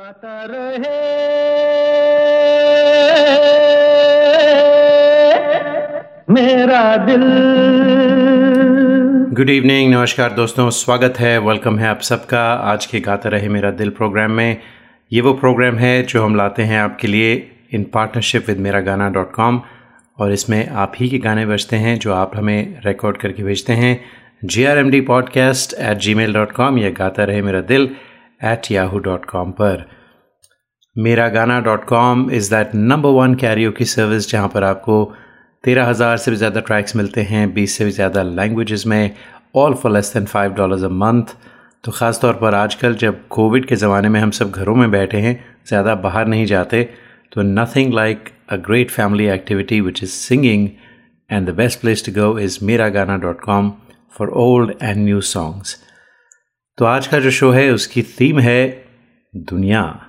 गाता रहे। मेरा दिल। गुड इवनिंग नमस्कार दोस्तों, स्वागत है वेलकम है आप सबका। आज के गाता रहे मेरा दिल प्रोग्राम में। ये वो प्रोग्राम है जो हम लाते हैं आपके लिए इन पार्टनरशिप विद मेरा गाना डॉट कॉम और इसमें आप ही के गाने बजते हैं जो आप हमें रिकॉर्ड करके भेजते हैं। G R M D podcast at gmail dot com या गाता रहे मेरा दिल। एट याहू डॉट कॉम पर। Mera Gaana dot com is that number one Cairo की सर्विस जहाँ पर आपको तेरह हज़ार से भी ज़्यादा ट्रैक्स मिलते हैं, बीस से भी ज़्यादा लैंग्वेज़ में all for less than five dollars a month तो ख़ास तौर पर आजकल जब कोविड के ज़माने में हम सब घरों में बैठे हैं, ज़्यादा बाहर नहीं जाते तो nothing like a great family activity which is singing and the best place to go is Mera Gaana dot com for old and new songs तो आज का जो शो है, उसकी थीम है दुनिया।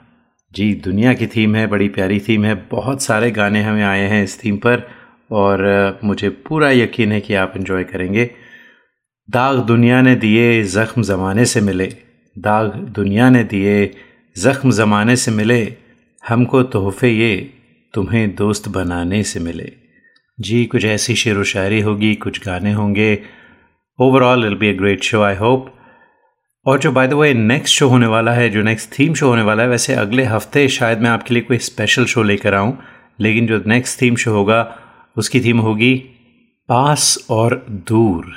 जी, दुनिया की थीम है, बड़ी प्यारी थीम है। बहुत सारे गाने हमें आए हैं इस थीम पर और मुझे पूरा यकीन है कि आप इन्जॉय करेंगे। दाग दुनिया ने दिए ज़ख्म ज़माने से मिले। दाग दुनिया ने दिए ज़ख्म ज़माने से मिले। हमको तोहफे ये तुम्हें दोस्त बनाने से मिले। जी, कुछ ऐसी शेर व शायरी होगी, कुछ गाने होंगे। Overall I'll be a great show I hope और जो by the way next show होने वाला है, जो नेक्स्ट थीम शो होने वाला है, वैसे अगले हफ़्ते शायद मैं आपके लिए कोई स्पेशल शो लेकर आऊँ, लेकिन जो नेक्स्ट थीम शो होगा, उसकी थीम होगी पास और दूर।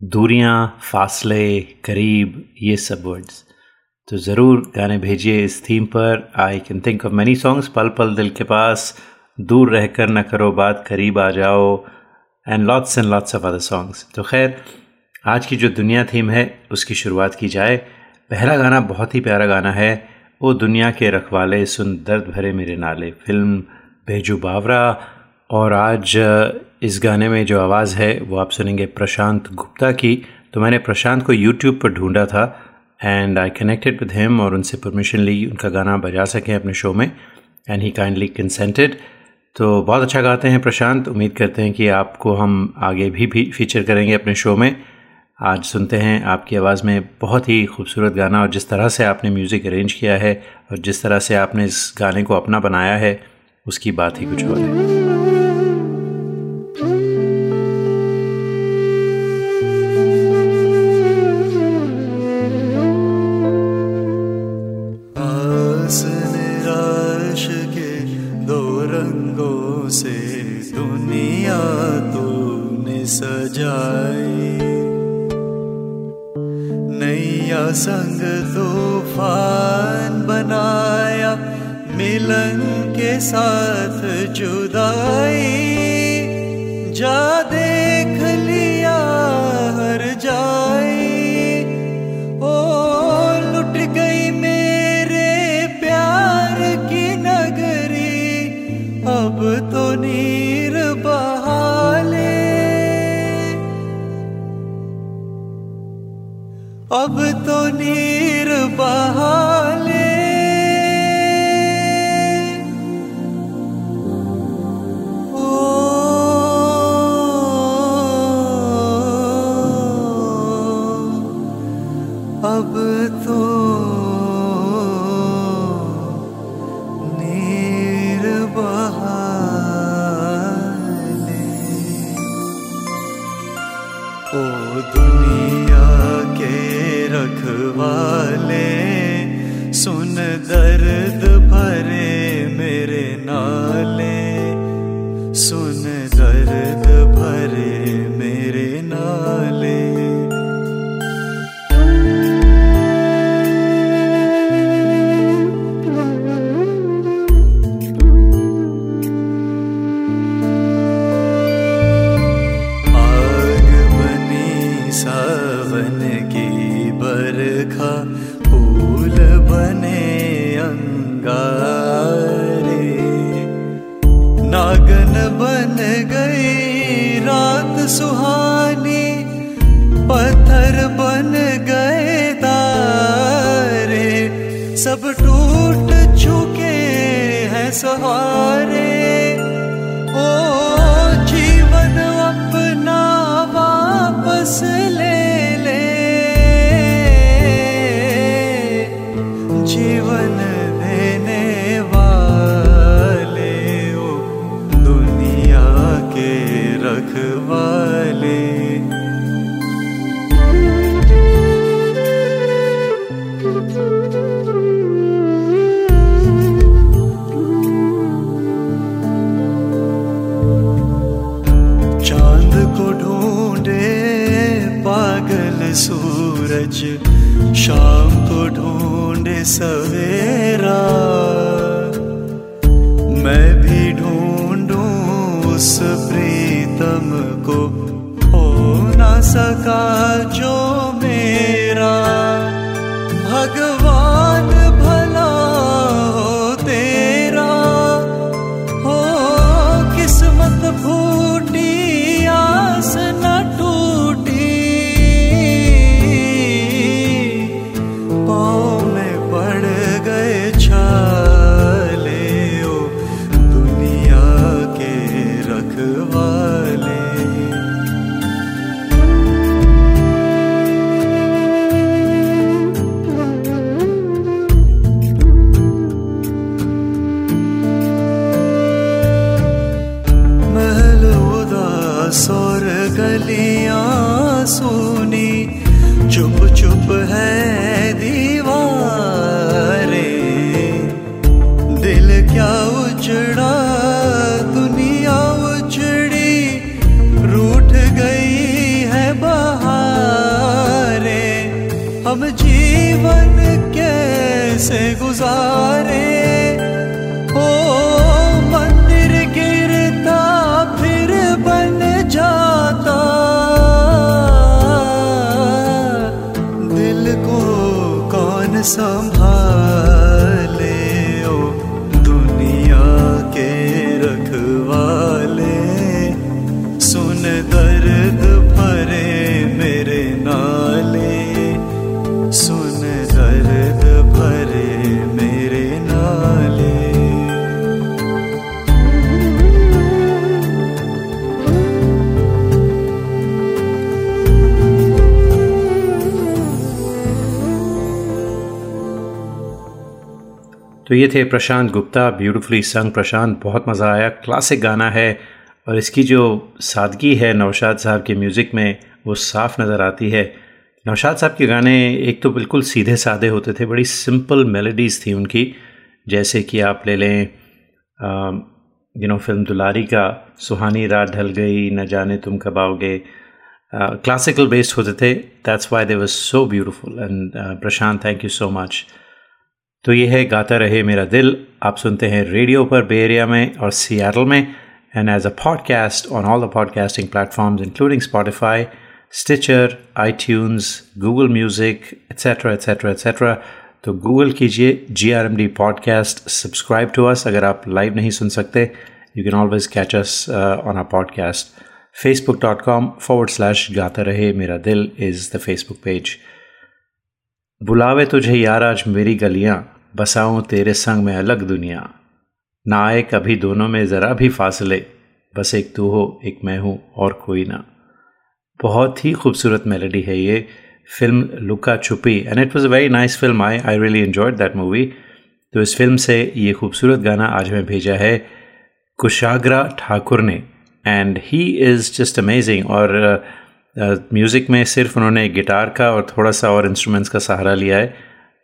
दूरियाँ, फासले, करीब, ये सब वर्ड्स तो ज़रूर गाने भेजिए इस थीम पर। I can think of many songs पल पल दिल के पास। दूर रहकर ना करो बात, करीब आ जाओ। And lots and lots of other songs तो खैर आज की जो दुनिया थीम है उसकी शुरुआत की जाए। पहला गाना बहुत ही प्यारा गाना है। वो दुनिया के रखवाले सुन दर्द भरे मेरे नाले। फ़िल्म भेजू बावरा। और आज इस गाने में जो आवाज़ है वो आप सुनेंगे प्रशांत गुप्ता की। तो मैंने प्रशांत को यूट्यूब पर ढूंढा था। And I connected with him और उनसे परमिशन ली उनका गाना बजा सकें अपने शो में। एंड ही काइंडली कंसेंटेड तो बहुत अच्छा गाते हैं प्रशांत। उम्मीद करते हैं कि आपको हम आगे भी, भी फीचर करेंगे अपने शो में। आज सुनते हैं आपकी आवाज़ में बहुत ही खूबसूरत गाना और जिस तरह से आपने म्यूज़िक अरेंज किया है और जिस तरह से आपने इस गाने को अपना बनाया है, उसकी बात ही कुछ और है। संग तूफ़ान बनाया मिलन के साथ जुदाई जा देख लिया अब तो नीर बहाले तो ये थे प्रशांत गुप्ता ब्यूटीफुली संग प्रशांत, बहुत मज़ा आया क्लासिक गाना है और इसकी जो सादगी है नौशाद साहब के म्यूज़िक में, वो साफ़ नज़र आती है। नौशाद साहब के गाने एक तो बिल्कुल सीधे साधे होते थे, बड़ी सिंपल मेलोडीज़ थी उनकी, जैसे कि आप ले लें यू नो फ़िल्म दुलारी का, सुहानी रात ढल गई, न जाने तुम कब आओगे। क्लासिकल बेस्ड होते थे that's why they was so beautiful and Prashant thank you so much तो ये है, गाता रहे मेरा दिल। आप सुनते हैं रेडियो पर बे एरिया में और सियाटल में and as a podcast on all the podcasting platforms including Spotify Stitcher I Google music etcetera etcetera etcetera तो गूगल कीजिए G R M D podcast subscribe to us अगर आप लाइव नहीं सुन सकते। You can always catch us on our podcast Facebook dot com forward slash Gaata Rahe Mera दिल is the Facebook page बुलावे तुझे यार आज मेरी गलियाँ। बसाऊं तेरे संग में अलग दुनिया। ना आए कभी दोनों में ज़रा भी फासले। बस एक तू हो एक मैं हूँ और कोई ना। बहुत ही खूबसूरत मेलोडी है ये। Film Luka Chuppi and it was a very nice film I I really enjoyed that movie तो इस फ़िल्म से ये खूबसूरत गाना आज हमें भेजा है कुशाग्रा ठाकुर ने। And he is just amazing और म्यूज़िक uh, में सिर्फ़ उन्होंने गिटार का और थोड़ा सा और इंस्ट्रूमेंट्स का सहारा लिया है।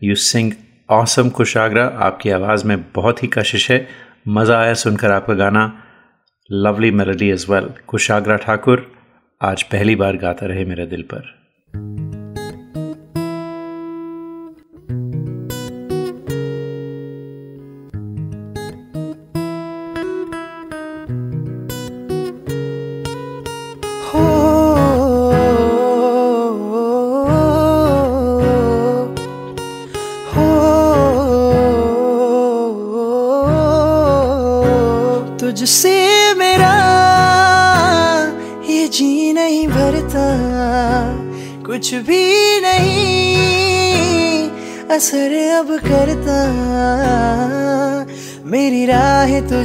यू सिंग ऑसम कुशाग्रा आपकी आवाज़ में बहुत ही कशिश है। मज़ा आया सुनकर आपका गाना। Lovely melody as well Kushagra Thakur, आज पहली बार गाता रहे मेरे दिल पर।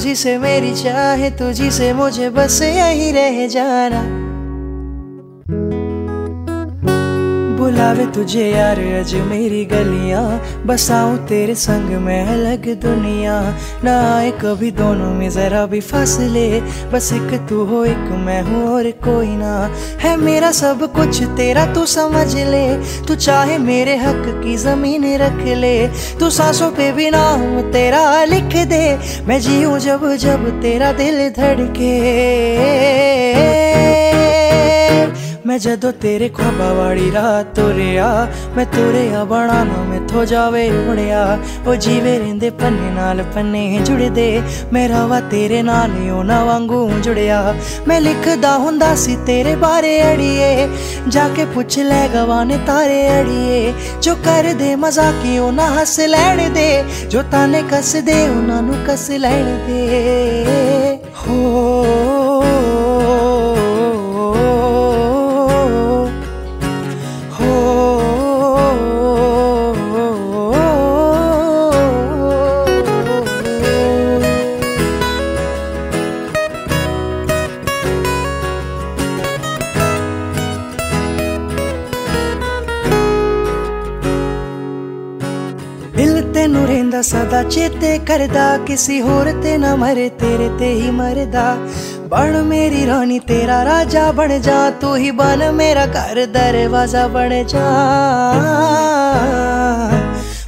तुझी से मेरी चाहे तुझी से मुझे बस यही रह जाना। बुलावे तुझे यार अज मेरी गलियाँ। बसाऊं तेरे संग में अलग दुनिया। ना आए कभी दोनों में जरा भी फासले। बस एक तू हो, एक मैं हूँ और कोई ना। है मेरा सब कुछ, तेरा तू समझ ले। तू चाहे मेरे हक की ज़मीन रख ले। तू सांसों पे भी नाम तेरा लिख दे। मैं जीऊँ जब जब तेरा दिल धड़के। मैं जदों तेरे ख्वाबा वाली रात तुरिया मैं तुरिया बनाना मैं थो जावे उड़िया ओ जीवे रेंदे पन्ने नाल पन्ने जुड़दे मेरा वा तेरे नाल ना वांगू जुड़िया मैं लिखदा हुंदा सी तेरे बारे अड़िए जाके पुछ ले गवाने तारे अड़िए जो कर दे मजाकी ना हस लैण दे जो ताने कस दे उन्हां नु कस लैण दे ਸਦਾ ਚੇਤੇ ਕਰਦਾ ਕਿਸੇ ਹੋਰ ਤੇ ਨਾ ਮਰੇ ਤੇਰੇ ਤੇ ਹੀ ਮਰਦਾ ਬਣ ਮੇਰੀ ਰਾਣੀ ਤੇਰਾ ਰਾਜਾ ਬਣ ਜਾ ਤੂੰ ਹੀ ਬਣ ਮੇਰਾ ਘਰ ਦਰਵਾਜ਼ਾ ਬਣ ਜਾ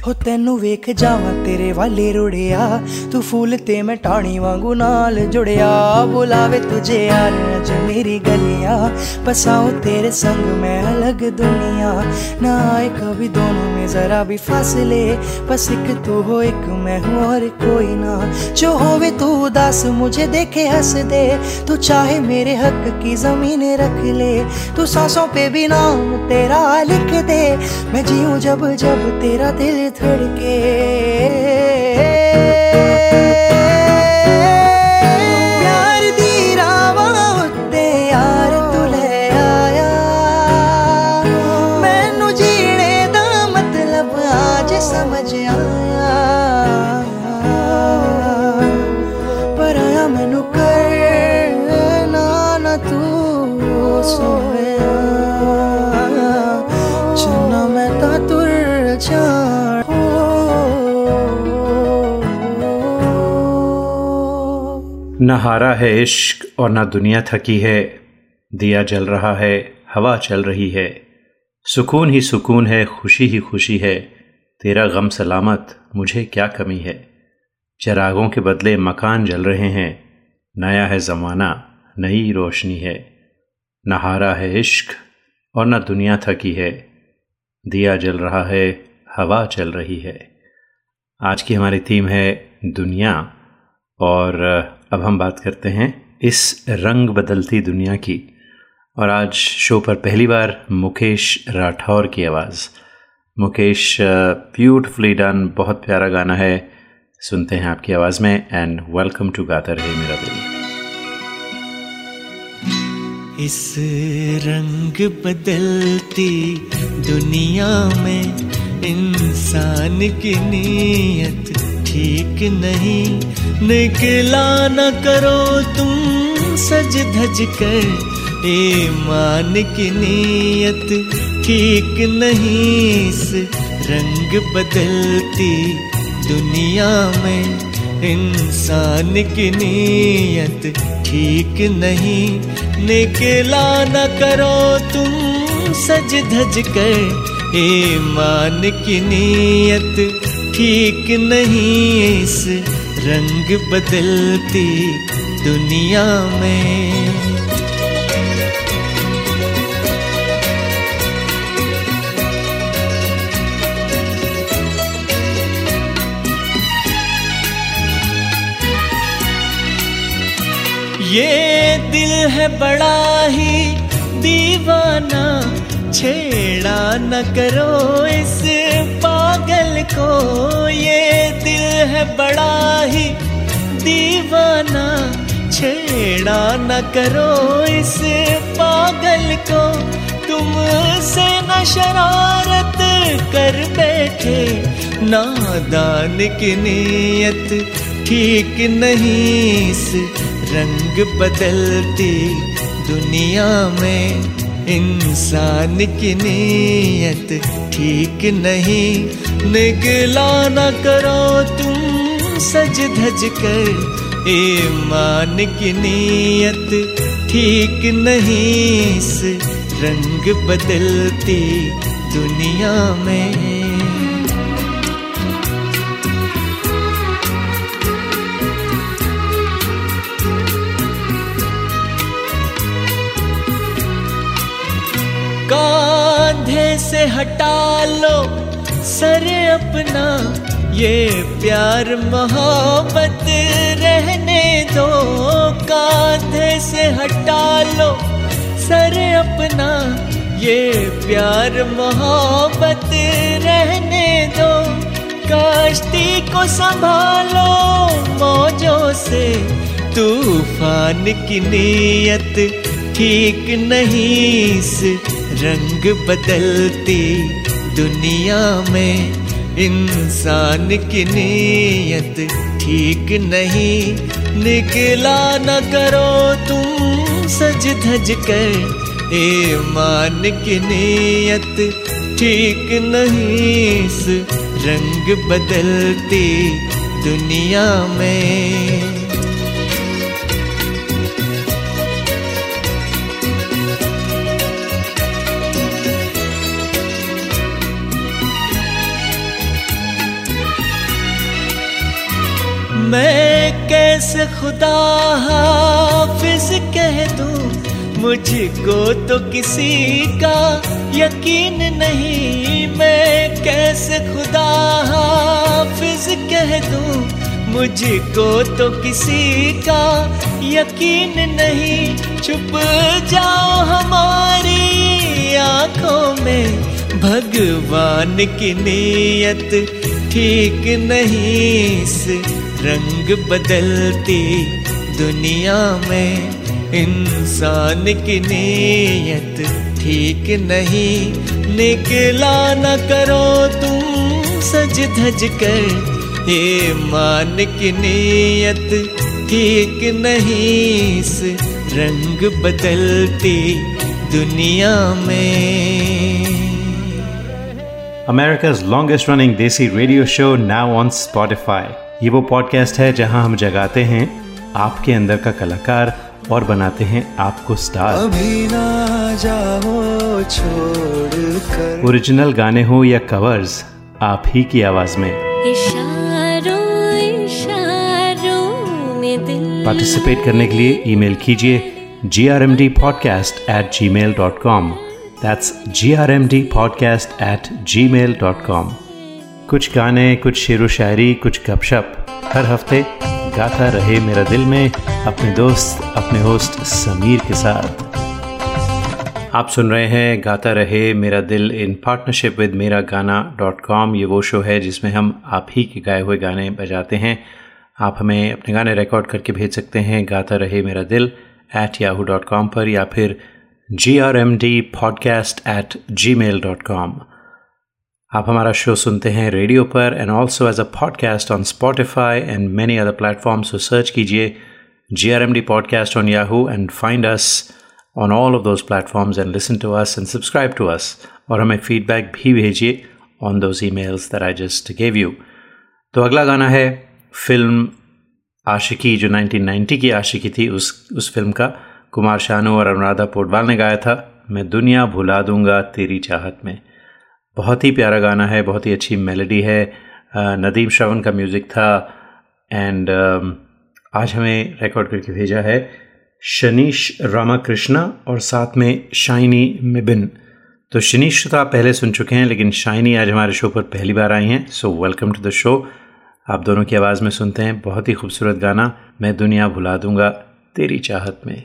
ਹੋ ਤੈਨੂੰ ਵੇਖ ਜਾਵਾਂ ਤੇਰੇ ਵਾਲੇ ਰੁੜਿਆ ਤੂੰ ਫੂਲ ਤੇ ਮੈਂ ਟਾਣੀ ਵਾਂਗੂ ਨਾਲ ਜੁੜਿਆ ਬੁਲਾਵੇ ਤੁਝੇ ਯਾਰ ਅਜ ਮੇਰੀ ਗਲੀਆਂ बसाऊं तेरे संग में अलग दुनिया ना आए कभी दोनों में जरा भी फासले बस एक तू हो एक मैं हूँ और कोई ना जो होवे तू उदास मुझे देखे हंस दे तू चाहे मेरे हक की जमीन रख ले तू सांसों पे भी नाम तेरा लिख दे मैं जीऊँ जब जब तेरा दिल धड़के न हारा है इश्क और न दुनिया थकी है। दिया जल रहा है, हवा चल रही है। सुकून ही सुकून है, खुशी ही खुशी है। तेरा गम सलामत, मुझे क्या कमी है? चरागों के बदले मकान जल रहे हैं। नया है ज़माना, नई रोशनी है। न हारा है इश्क और न दुनिया थकी है। दिया जल रहा है, हवा चल रही है। आज की हमारी थीम है दुनिया और अब हम बात करते हैं इस रंग बदलती दुनिया की। और आज शो पर पहली बार मुकेश राठौर की आवाज़। मुकेश ब्यूटफुली डन बहुत प्यारा गाना है। सुनते हैं आपकी आवाज़ में एंड वेलकम टू गाता रहे मेरा दिल। इस रंग बदलती दुनिया में इंसान की नीयत ठीक नहीं, निकला न करो तुम सज धज कर। ए मान की नीयत, ठीक नहीं इस रंग बदलती दुनिया में। इंसान की नीयत ठीक नहीं, निकला न करो तुम सज धज कर। ए मान की नीयत ठीक नहीं इस रंग बदलती दुनिया में। ये दिल है बड़ा ही दीवाना छेड़ा न करो इस पागल को, ये दिल है बड़ा ही दीवाना। छेड़ा न करो इस पागल को तुम से न शरारत कर बैठे। नादान की नीयत ठीक नहीं, इस रंग बदलती दुनिया में। इंसान की नीयत ठीक नहीं। निगला न करो तुम सज धज कर। ईमान की नीयत ठीक नहीं। इस रंग बदलती दुनिया में। से हटा लो। सर अपना, ये प्यार मोहब्बत रहने दो। कांधे से हटा लो। सर अपना, ये प्यार मोहब्बत रहने दो। कश्ती को संभालो, मौजों से। तूफ़ान की नीयत ठीक नहीं इस रंग बदलती दुनिया में इंसान की नीयत ठीक नहीं। निकला न करो तुम सज धज कर, ए मान की नीयत ठीक नहीं। इस रंग बदलती दुनिया में मैं कैसे खुदा हाफिज कह दूँ? मुझको तो किसी का यकीन नहीं। मैं कैसे खुदा हाफिज कह दूँ? मुझको तो किसी का यकीन नहीं। छुप जाओ हमारी आँखों में। भगवान की नीयत ठीक नहीं, इस रंग बदलती दुनिया में इंसान की नीयत ठीक नहीं। निकला न करो तुम सज धज कर ईमान की नीयत ठीक नहीं। इस रंग बदलती दुनिया में। America's longest running Desi radio show now on Spotify. ये वो पॉडकास्ट है जहाँ हम जगाते हैं आपके अंदर का कलाकार और बनाते हैं आपको स्टार अभी ना जाओ छोड़ कर ओरिजिनल गाने हो या कवर्स आप ही की आवाज़ में। इशारों इशारों में दिल पार्टिसिपेट करने के लिए ईमेल कीजिए G R M D podcast at gmail dot com that's G R M D podcast at gmail dot com कुछ गाने, कुछ शेर व शायरी, कुछ गपशप। हर हफ़्ते गाता रहे मेरा दिल में अपने दोस्त, अपने होस्ट समीर के साथ। आप सुन रहे हैं गाता रहे मेरा दिल इन पार्टनरशिप विद मेरा गाना डॉट कॉम ये वो शो है जिसमें हम आप ही के गाए हुए गाने बजाते हैं। आप हमें अपने गाने रिकॉर्ड करके भेज सकते हैं गाता रहे मेरा दिल एट याहू डॉट कॉम पर या फिर G R M D podcast at gmail dot com आप हमारा शो सुनते हैं रेडियो पर and also as a podcast on Spotify and many other platforms search कीजिए G R M D podcast on Yahoo and find us on all of those platforms and listen to us and subscribe to us और हमें feedback भी भेजिए on those emails that I just gave you तो अगला गाना है film आशिकी, जो 1990 की आशिकी थी, उस उस फ़िल्म का। कुमार शानू और अनुराधा पोडवाल ने गाया था, मैं दुनिया भुला दूँगा तेरी चाहत में। बहुत ही प्यारा गाना है, बहुत ही अच्छी मेलोडी है। नदीम श्रवण का म्यूज़िक था एंड आज हमें रिकॉर्ड करके भेजा है शनीश रामाकृष्णा और साथ में शाइनी मिबिन। तो शनीश तो आप पहले सुन चुके हैं, लेकिन शाइनी आज हमारे शो पर पहली बार आई हैं so welcome to the show आप दोनों की आवाज़ में सुनते हैं, बहुत ही खूबसूरत गाना, मैं दुनिया भुला दूँगा तेरी चाहत में।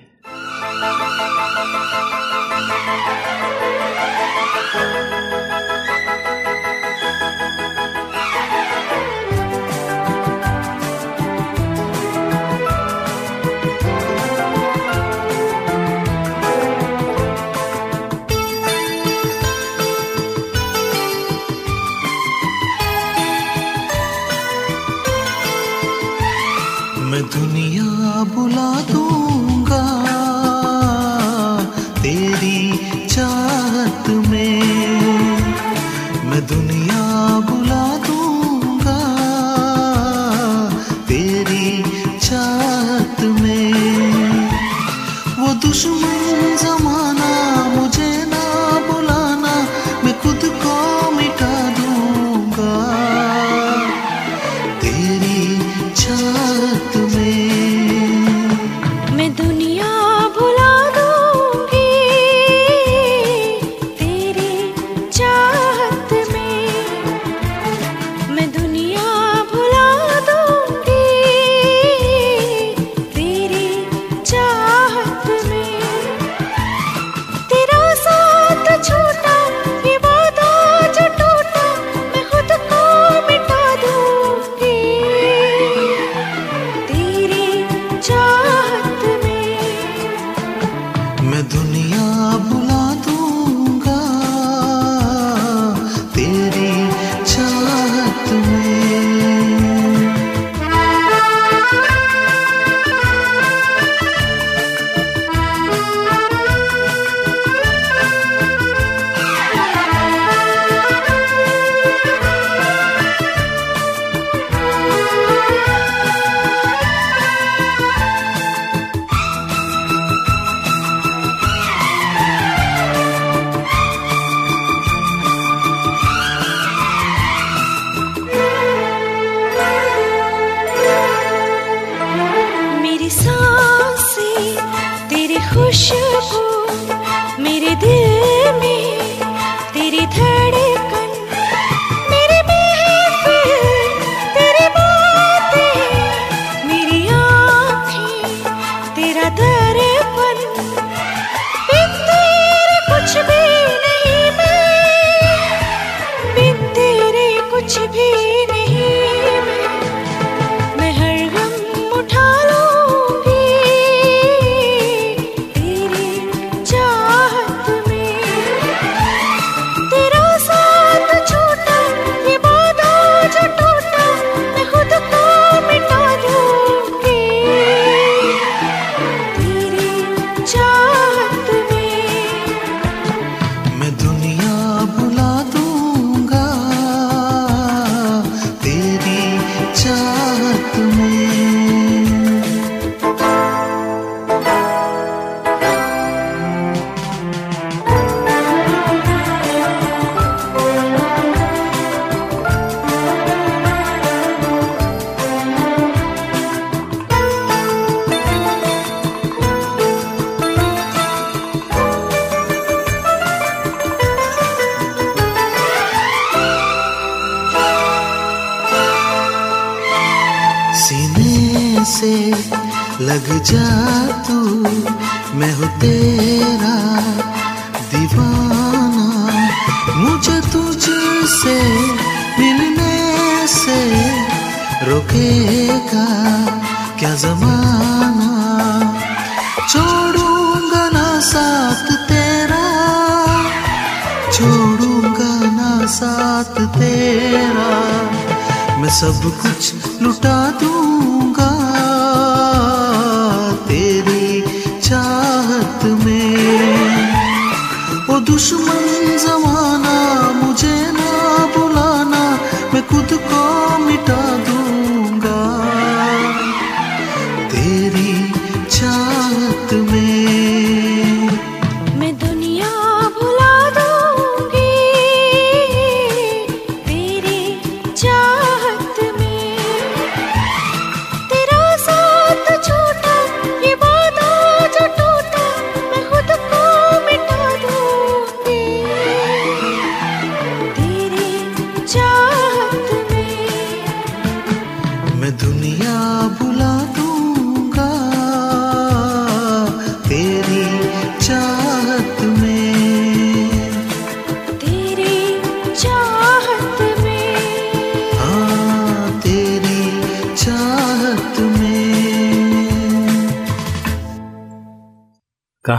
साथ तेरा, मैं सब कुछ लुटा दूँगा। तेरी चाहत में ओ दुश्मन जमाना मुझे ना बुलाना, मैं खुद को मिटा दूँगा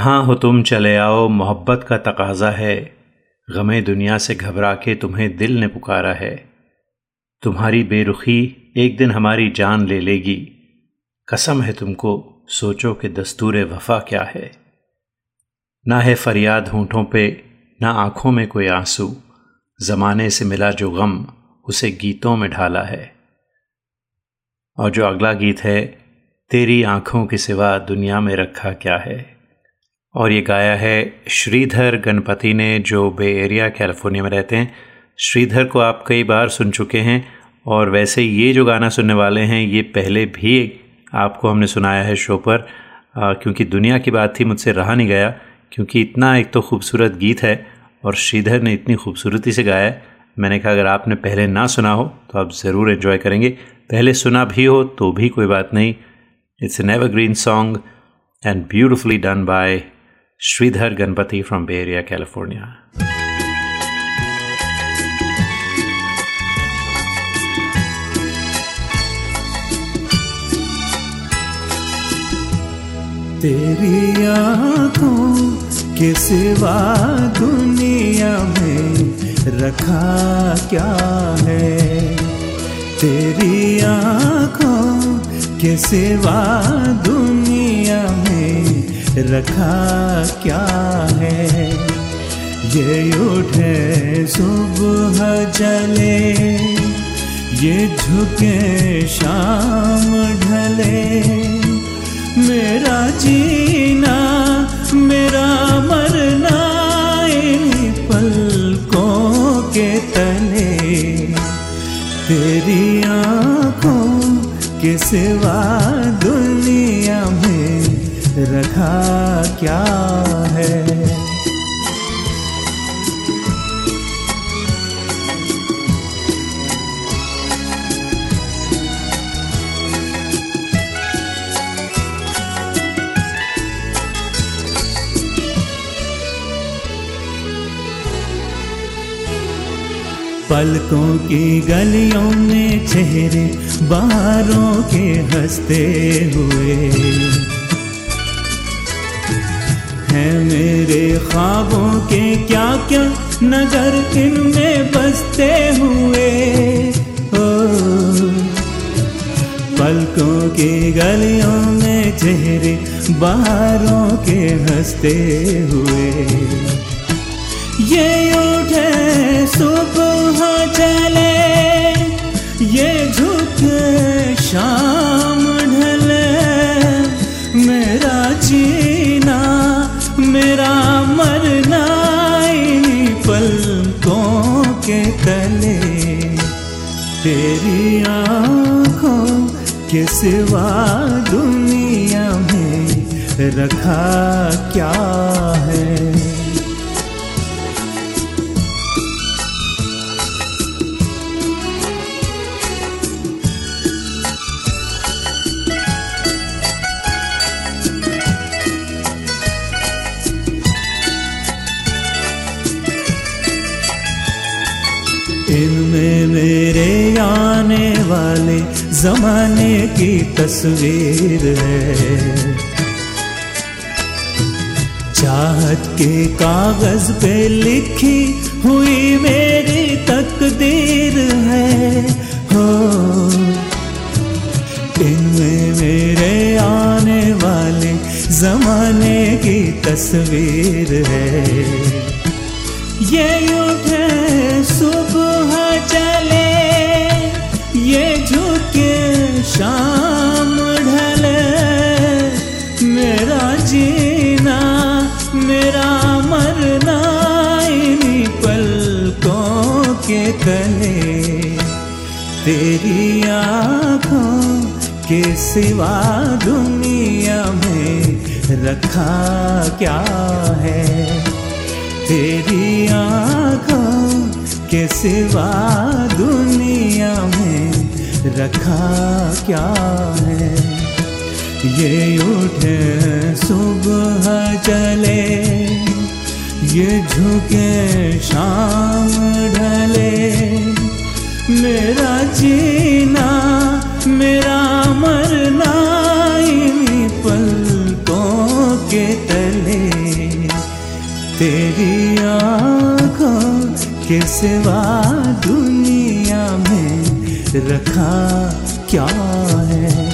कहाँ हो तुम चले आओ, मोहब्बत का तकाजा है। गमे दुनिया से घबरा के तुम्हें दिल ने पुकारा है। तुम्हारी बेरुखी एक दिन हमारी जान ले लेगी। कसम है तुमको, सोचो कि दस्तूर वफा क्या है। ना है फरियाद होंठों पे, ना आँखों में कोई आँसू। ज़माने से मिला जो गम, उसे गीतों में ढाला है। और जो अगला गीत है, तेरी आँखों के सिवा दुनिया में रखा क्या है? और ये गाया है श्रीधर गणपति ने जो बे एरिया कैलिफ़ोर्निया में रहते हैं। श्रीधर को आप कई बार सुन चुके हैं और वैसे ये जो गाना सुनने वाले हैं ये पहले भी आपको हमने सुनाया है शो पर। आ, क्योंकि दुनिया की बात थी मुझसे रहा नहीं गया क्योंकि इतना एक तो खूबसूरत गीत है और श्रीधर ने इतनी खूबसूरती से गाया है। मैंने कहा अगर आपने पहले ना सुना हो तो आप ज़रूर इन्जॉय करेंगे। पहले सुना भी हो तो भी कोई बात नहीं। It's an evergreen song and beautifully done by Sridhar Ganapati from Bay Area California तेरी आँखों के सिवा दुनिया में रखा क्या है? तेरी आँखों के सिवा दुनिया में रखा क्या है? ये उठे सुबह जले, ये झुके शाम ढले। मेरा जीना, मेरा मरना इन पलकों के तले। तेरी आँखों के सिवा क्या है? पलकों की गलियों में चेहरे बाहरों के हँसते हुए। हैं मेरे ख्वाबों के क्या क्या नगर इनमें बसते हुए। ओ, पलकों की गलियों में चेहरे बाहरों के हँसते हुए। ये उठे सुबह चले, ये झुके शाम तले तेरी आँखों के सिवा दुनिया में रखा क्या है? इनमें मेरे आने वाले जमाने की तस्वीर है। चाहत के कागज़ पे लिखी हुई मेरी तकदीर है। हो इनमें मेरे आने वाले जमाने की तस्वीर है। ये सुबह चले, ये झुके शाम ढले। मेरा जीना, मेरा मरना इन्हीं पलकों के तले। तेरी आँखों के सिवा दुनिया में रखा क्या है? तेरी आँखों के सिवा दुनिया में रखा क्या है? ये उठे सुबह चले, ये झुके शाम ढले। मेरा जीना, मेरा मरना इन्हीं पलकों के तले। तेरी आँखों के सिवा दुनिया में रखा क्या है?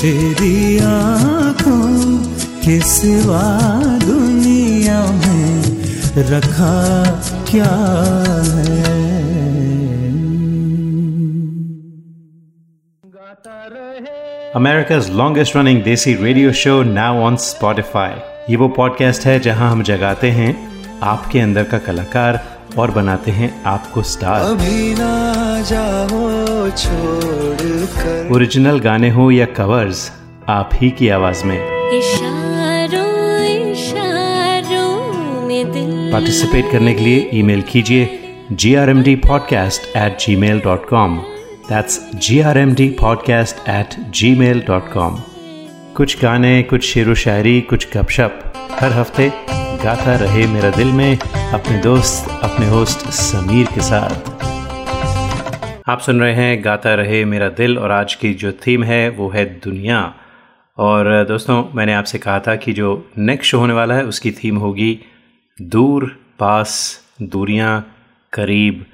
तेरी आँखों के सिवा दुनिया में रखा क्या है? America's longest running desi radio show now on Spotify. ये वो पॉडकास्ट है जहाँ हम जगाते हैं आपके अंदर का कलाकार और बनाते हैं आपको स्टार। अभी ना जाओ छोड़ ओरिजिनल गाने हो या कवर्स आप ही की आवाज़ में। इशारों इशारों में दिल पार्टिसिपेट करने के लिए ईमेल कीजिए G R M D podcast at gmail dot com that's G R M D podcast at gmail dot com कुछ गाने कुछ शेर व शायरी कुछ गपशप हर हफ़्ते। गाता रहे मेरा दिल में अपने दोस्त, अपने होस्ट समीर के साथ। आप सुन रहे हैं गाता रहे मेरा दिल और आज की जो थीम है, वो है दुनिया। और दोस्तों, मैंने आपसे कहा था कि जो नेक्स्ट शो होने वाला है, उसकी थीम होगी दूर पास दूरियाँ करीब।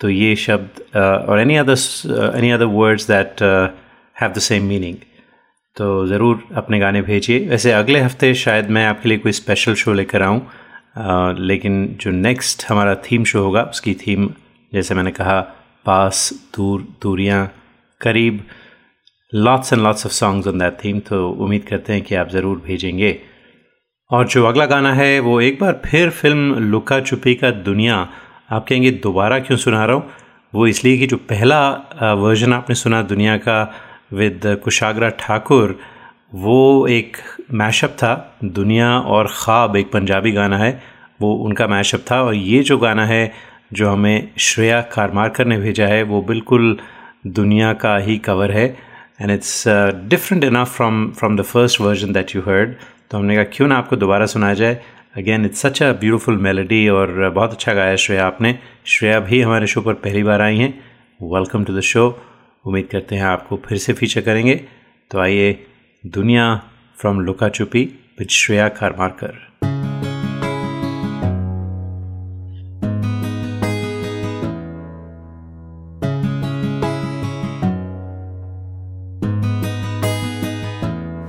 तो ये शब्द और any other any other words that have the same meaning तो ज़रूर अपने गाने भेजिए। वैसे अगले हफ़्ते शायद मैं आपके लिए कोई स्पेशल शो लेकर आऊँ लेकिन जो नेक्स्ट हमारा थीम शो होगा, उसकी थीम जैसे मैंने कहा, पास, दूर, दूरियाँ, करीब lots and lots of songs on that theme तो उम्मीद करते हैं कि आप ज़रूर भेजेंगे। और जो अगला गाना है, वो एक बार फिर फ़िल्म लुका छुपी का दुनिया। आप कहेंगे, दोबारा क्यों सुना रहा हूँ? वो इसलिए कि जो पहला वर्जन आपने सुना दुनिया का विद कुशाग्रा ठाकुर वो एक मैशअप था, दुनिया और ख्वाब एक पंजाबी गाना है, वो उनका मैशअप था और ये जो गाना है, जो हमें श्रेया कारमारकर ने भेजा है, वो बिल्कुल दुनिया का ही कवर है and it's different enough from from the first version that you heard तो हमने कहा, क्यों ना आपको दोबारा सुनाया जाए? Again it's such a beautiful melody और बहुत अच्छा गाया श्रेया आपने। श्रेया भी हमारे शो पर पहली बार आई हैं। वेलकम टू द शो उम्मीद करते हैं आपको फिर से फीचर करेंगे। तो आइए, दुनिया फ्रॉम लुका चुपी विद श्रेया खारमारकर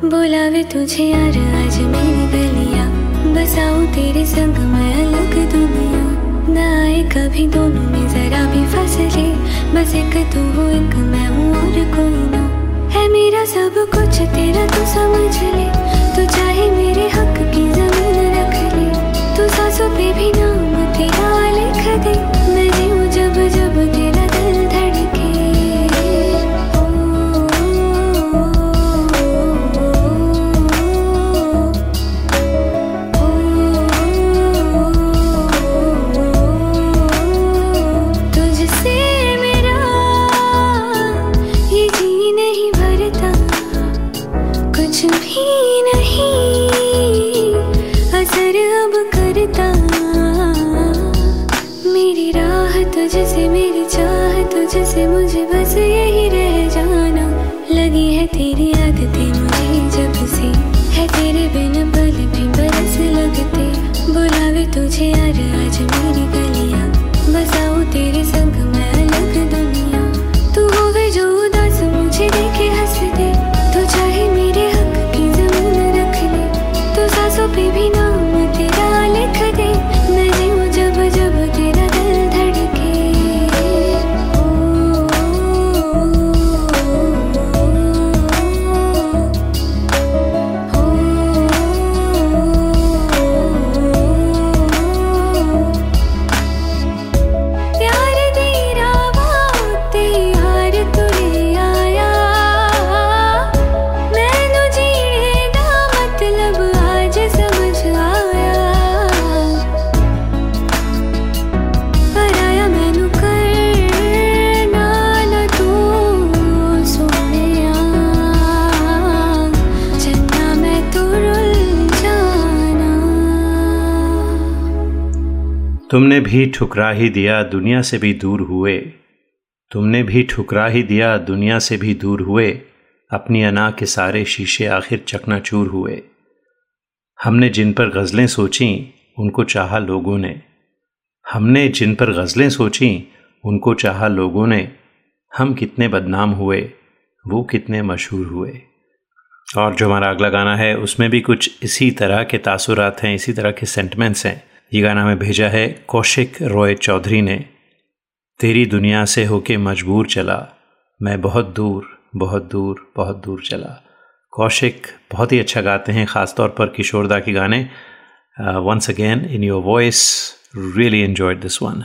बुलावे तुझे यार, आज मेरी गलियाँ। बसाऊं तेरे संग मैं अलग दुनिया। ना आए कभी दोनों में, जरा भी फसले। बस एक तू हो एक मैं हूँ और कोई ना। है मेरा सब कुछ, तेरा तू समझ ले। तू चाहे मेरे हक की ज़मीन रख ले। तू सांसों पे भी नाम तुमने भी ठुकरा ही दिया दुनिया से भी दूर हुए। तुमने भी ठुकरा ही दिया दुनिया से भी दूर हुए। अपनी अना के सारे शीशे आखिर चकनाचूर हुए। हमने जिन पर गज़लें सोची, उनको चाहा लोगों ने। हमने जिन पर गज़लें सोची, उनको चाहा लोगों ने। हम कितने बदनाम हुए, वो कितने मशहूर हुए। और जो हमारा अगला गाना है, उसमें भी कुछ इसी तरह के तासुरात हैं, इसी तरह के सेंटमेंट्स हैं। ये गाना हमें भेजा है कौशिक रॉय चौधरी ने। तेरी दुनिया से होके मजबूर चला, मैं बहुत दूर बहुत दूर बहुत दूर चला। कौशिक बहुत ही अच्छा गाते हैं ख़ास तौर पर किशोरदा के गाने। Once again in your voice really enjoyed this one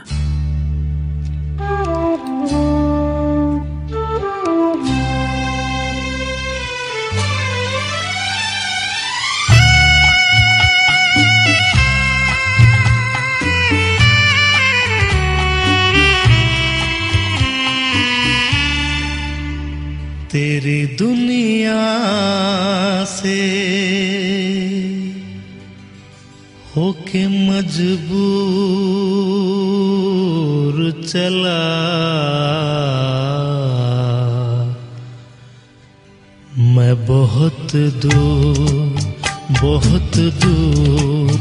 तेरी दुनिया से होके मजबूर चला मैं बहुत दूर बहुत दूर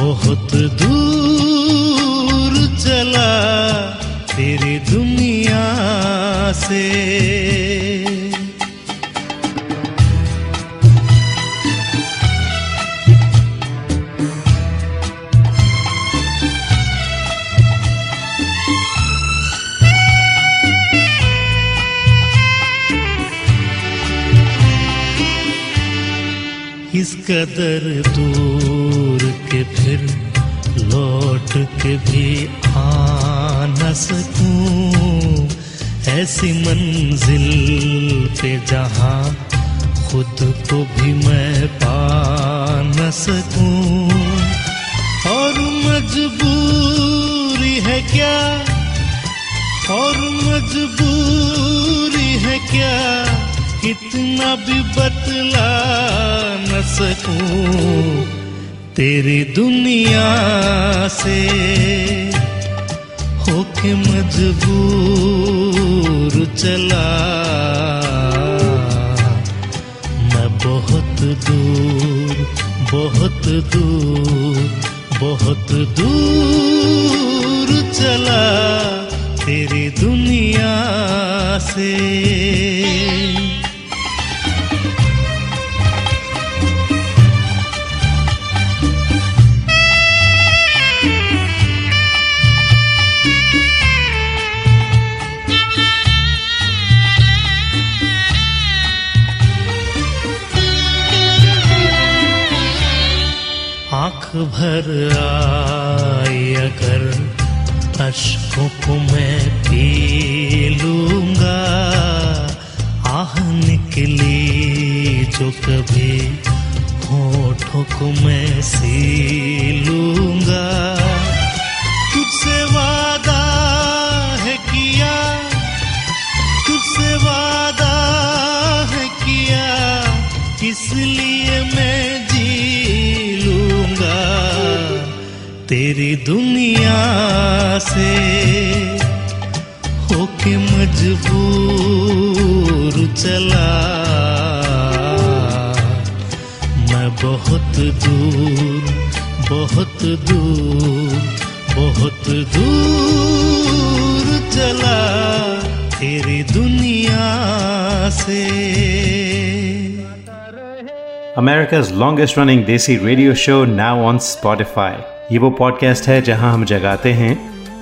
बहुत दूर चला तेरी दुनिया से। कदर दूर के फिर लौट के भी आ न सकूँ। ऐसी मंजिल पे जहाँ खुद को भी मैं पा न सकूँ। और मजबूरी है क्या? और मजबूरी है क्या? कितना भी बतला न सकूँ तेरी दुनिया से। होके मजबूर चला। मैं बहुत दूर बहुत दूर बहुत दूर चला तेरी दुनिया से। भर आया कर अशकों को मैं पी लूँगा। आह, निकली जो कभी होठों को मैं सी लूँगा। तुझसे वादा तेरी दुनिया से होके मजबूर चला मैं बहुत दूर बहुत दूर बहुत दूर चला तेरी दुनिया से America's longest running desi radio show now on Spotify. ये वो पॉडकास्ट है जहाँ हम जगाते हैं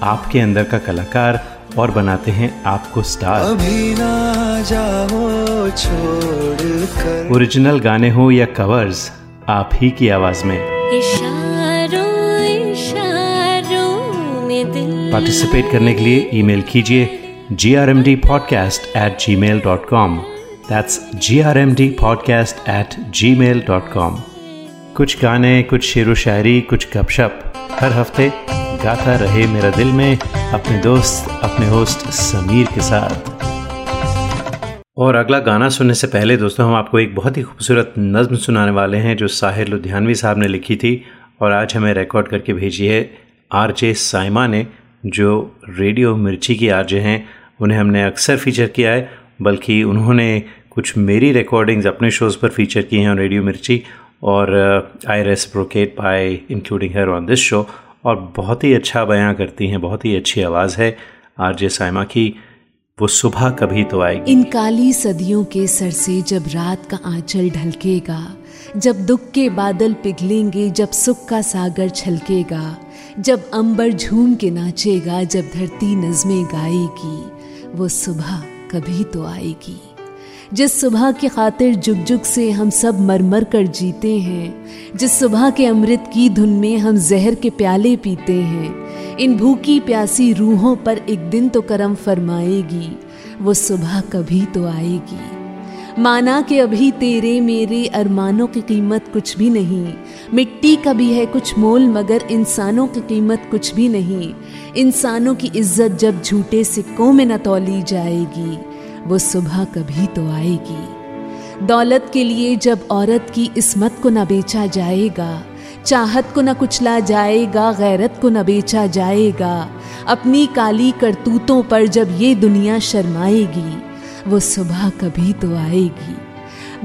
आपके अंदर का कलाकार और बनाते हैं आपको स्टार अभी ना जाओ छोड़ कर ओरिजिनल गाने हो या कवर्स आप ही की आवाज़ में। इशारों इशारों में दिल पार्टिसिपेट करने के लिए ईमेल कीजिए G R M D podcast at gmail dot com that's G R M D podcast at gmail dot com कुछ गाने, कुछ शेर व शायरी, कुछ गपशप। हर हफ़्ते गाता रहे मेरा दिल में अपने दोस्त, अपने होस्ट समीर के साथ। और अगला गाना सुनने से पहले दोस्तों, हम आपको एक बहुत ही खूबसूरत नज्म सुनाने वाले हैं, जो साहिर लुधियानवी साहब ने लिखी थी, और आज हमें रिकॉर्ड करके भेजी है आर जे साइमा ने, जो रेडियो मिर्ची की आर जे हैं। उन्हें हमने अक्सर फीचर किया है, बल्कि उन्होंने कुछ मेरी रिकॉर्डिंग्स अपने शोज़ पर फीचर की हैं, रेडियो मिर्ची। और I reciprocate by including her on this show और बहुत ही अच्छा बयां करती हैं, बहुत ही अच्छी आवाज़ है आर जे साइमा की। वो सुबह कभी तो आएगी। इन काली सदियों के सर से जब रात का आंचल ढलकेगा, जब दुख के बादल पिघलेंगे, जब सुख का सागर छलकेगा, जब अंबर झूम के नाचेगा, जब धरती नज़में गाएगी, वो सुबह कभी तो आएगी। जिस सुबह की खातिर जुग जुग से हम सब मरमर कर जीते हैं, जिस सुबह के अमृत की धुन में हम जहर के प्याले पीते हैं, इन भूखी प्यासी रूहों पर एक दिन तो करम फरमाएगी, वो सुबह कभी तो आएगी। माना कि अभी तेरे, मेरे अरमानों की कीमत कुछ भी नहीं, मिट्टी का भी है कुछ मोल, मगर इंसानों की कीमत कुछ भी नहीं। इंसानों की इज़्ज़त जब झूठे सिक्कों में न तोली जाएगी। वो सुबह कभी तो आएगी। दौलत के लिए जब औरत की इसमत को न बेचा जाएगा, चाहत को न कुचला जाएगा, गैरत को न बेचा जाएगा, अपनी काली करतूतों पर जब ये दुनिया शर्माएगी, वो सुबह कभी तो आएगी।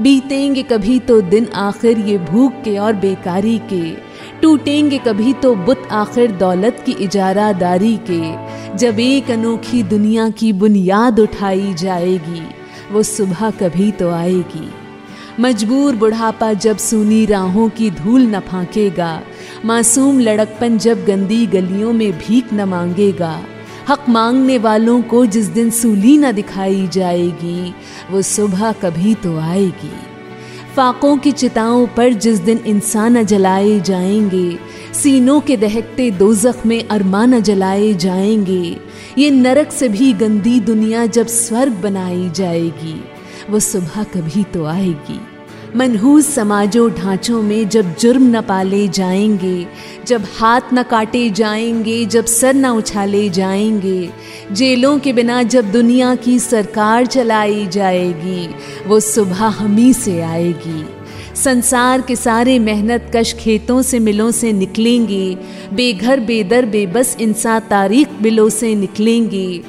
बीतेंगे कभी तो दिन आखिर ये भूख के और बेकारी के, टूटेंगे कभी तो बुत आखिर दौलत की इजारादारी के जब एक अनोखी दुनिया की बुनियाद उठाई जाएगी, वो सुबह कभी तो आएगी। मजबूर बुढ़ापा जब सुनी राहों की धूल न फांकेगा, मासूम लड़कपन जब गंदी गलियों में भीख न मांगेगा, हक मांगने वालों को जिस दिन सूली न दिखाई जाएगी, वो सुबह कभी तो आएगी। फाकों की चिताओं पर जिस दिन इंसान जलाए जाएँगे, सीनों के दहकते दोजख में अरमान जलाए जाएँगे, ये नरक से भी गंदी दुनिया जब स्वर्ग बनाई जाएगी, वो सुबह कभी तो आएगी। मनहूस समाजों ढांचों में जब जुर्म न पाले जाएँगे, जब हाथ न काटे जाएँगे, जब सर न उछाले जाएँगे, जेलों के बिना जब दुनिया की सरकार चलाई जाएगी, वो सुबह हम ही से आएगी। संसार के सारे मेहनत कश खेतों से मिलों से निकलेंगे, बेघर, बेदर, बेबस इंसान तारीख बिलों से निकलेंगे।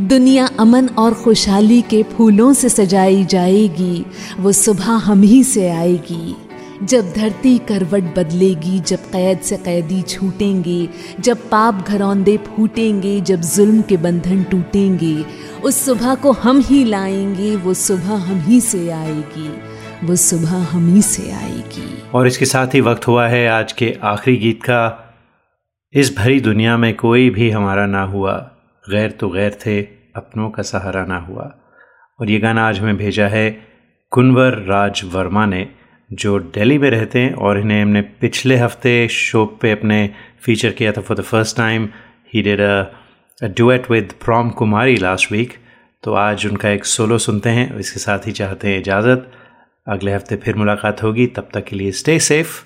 दुनिया अमन और खुशहाली के फूलों से सजाई जाएगी, वो सुबह हम ही से आएगी। जब धरती करवट बदलेगी, जब कैद से कैदी छूटेंगे, जब पाप घरौंदे फूटेंगे, जब जुल्म के बंधन टूटेंगे, उस सुबह को हम ही लाएँगे, वो सुबह हम ही से आएगी, वो सुबह हम ही से आएगी। और इसके साथ ही वक्त हुआ है, आज के आखिरी गीत का। इस भरी दुनिया में कोई भी हमारा ना हुआ। गैर तो गैर थे, अपनों का सहारा ना हुआ। और ये गाना आज हमें भेजा है कुंवर राज वर्मा ने, जो दिल्ली में रहते हैं और इन्हें हमने पिछले हफ़्ते शो पे अपने फीचर किया था for the first time he did a duet with prom Kumari last week तो आज उनका एक सोलो सुनते हैं, इसके साथ ही चाहते हैं इजाज़त। अगले हफ़्ते फिर मुलाकात होगी, तब तक के लिए स्टे सेफ़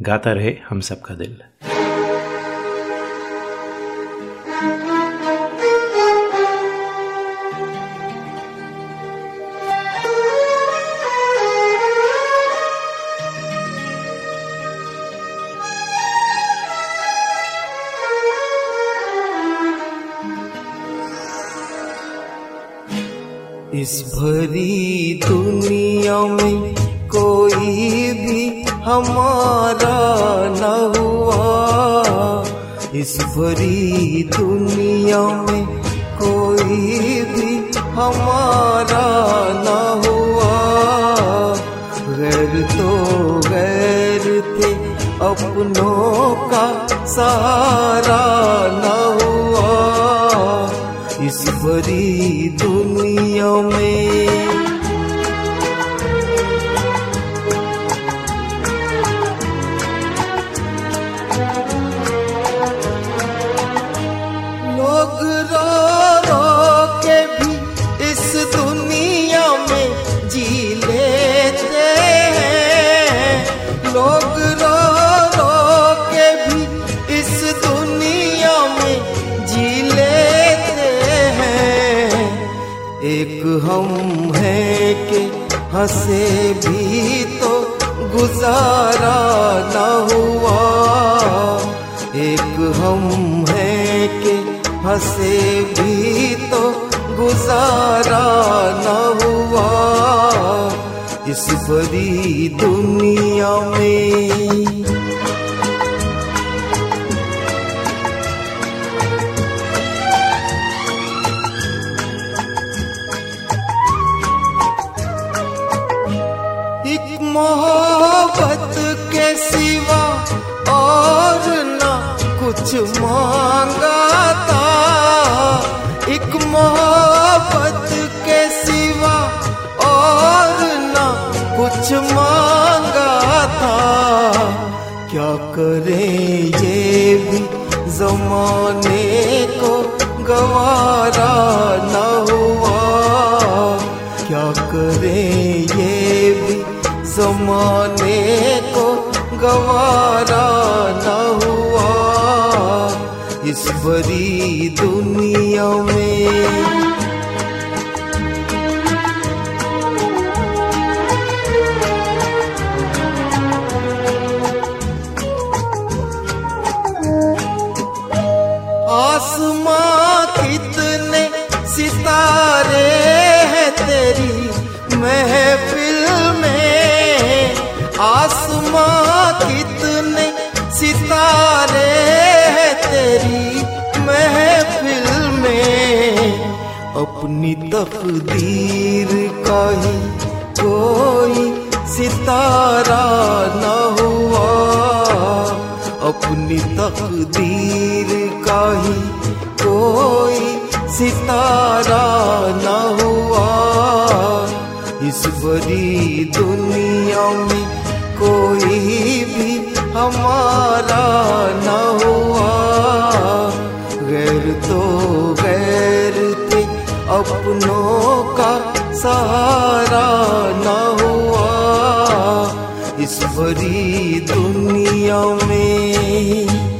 गाता रहे हम सबका दिल। इस भरी दुनिया में कोई भी हमारा न हुआ। इस भरी दुनिया में कोई भी हमारा न हुआ। गैर तो गैर थे अपनों का सहारा न बड़ी दुनिया में हंसे भी तो गुजारा न हुआ। एक हम हैं के हंसे भी तो गुजारा न हुआ। इस बड़ी दुनिया में कुछ मांगा था, एक मोहब्बत के सिवा और ना कुछ मांगा था। क्या करें ये भी जमाने को गवारा न हुआ। क्या करें ये भी जमाने को गवारा न इस बड़ी दुनिया में। अपनी तकदीर का ही कोई सितारा न हुआ। अपनी तकदीर का ही कोई सितारा न हुआ। इस बड़ी दुनिया में कोई भी हमारा न हुआ। अपनों का सहारा न हुआ। इस भरी दुनिया में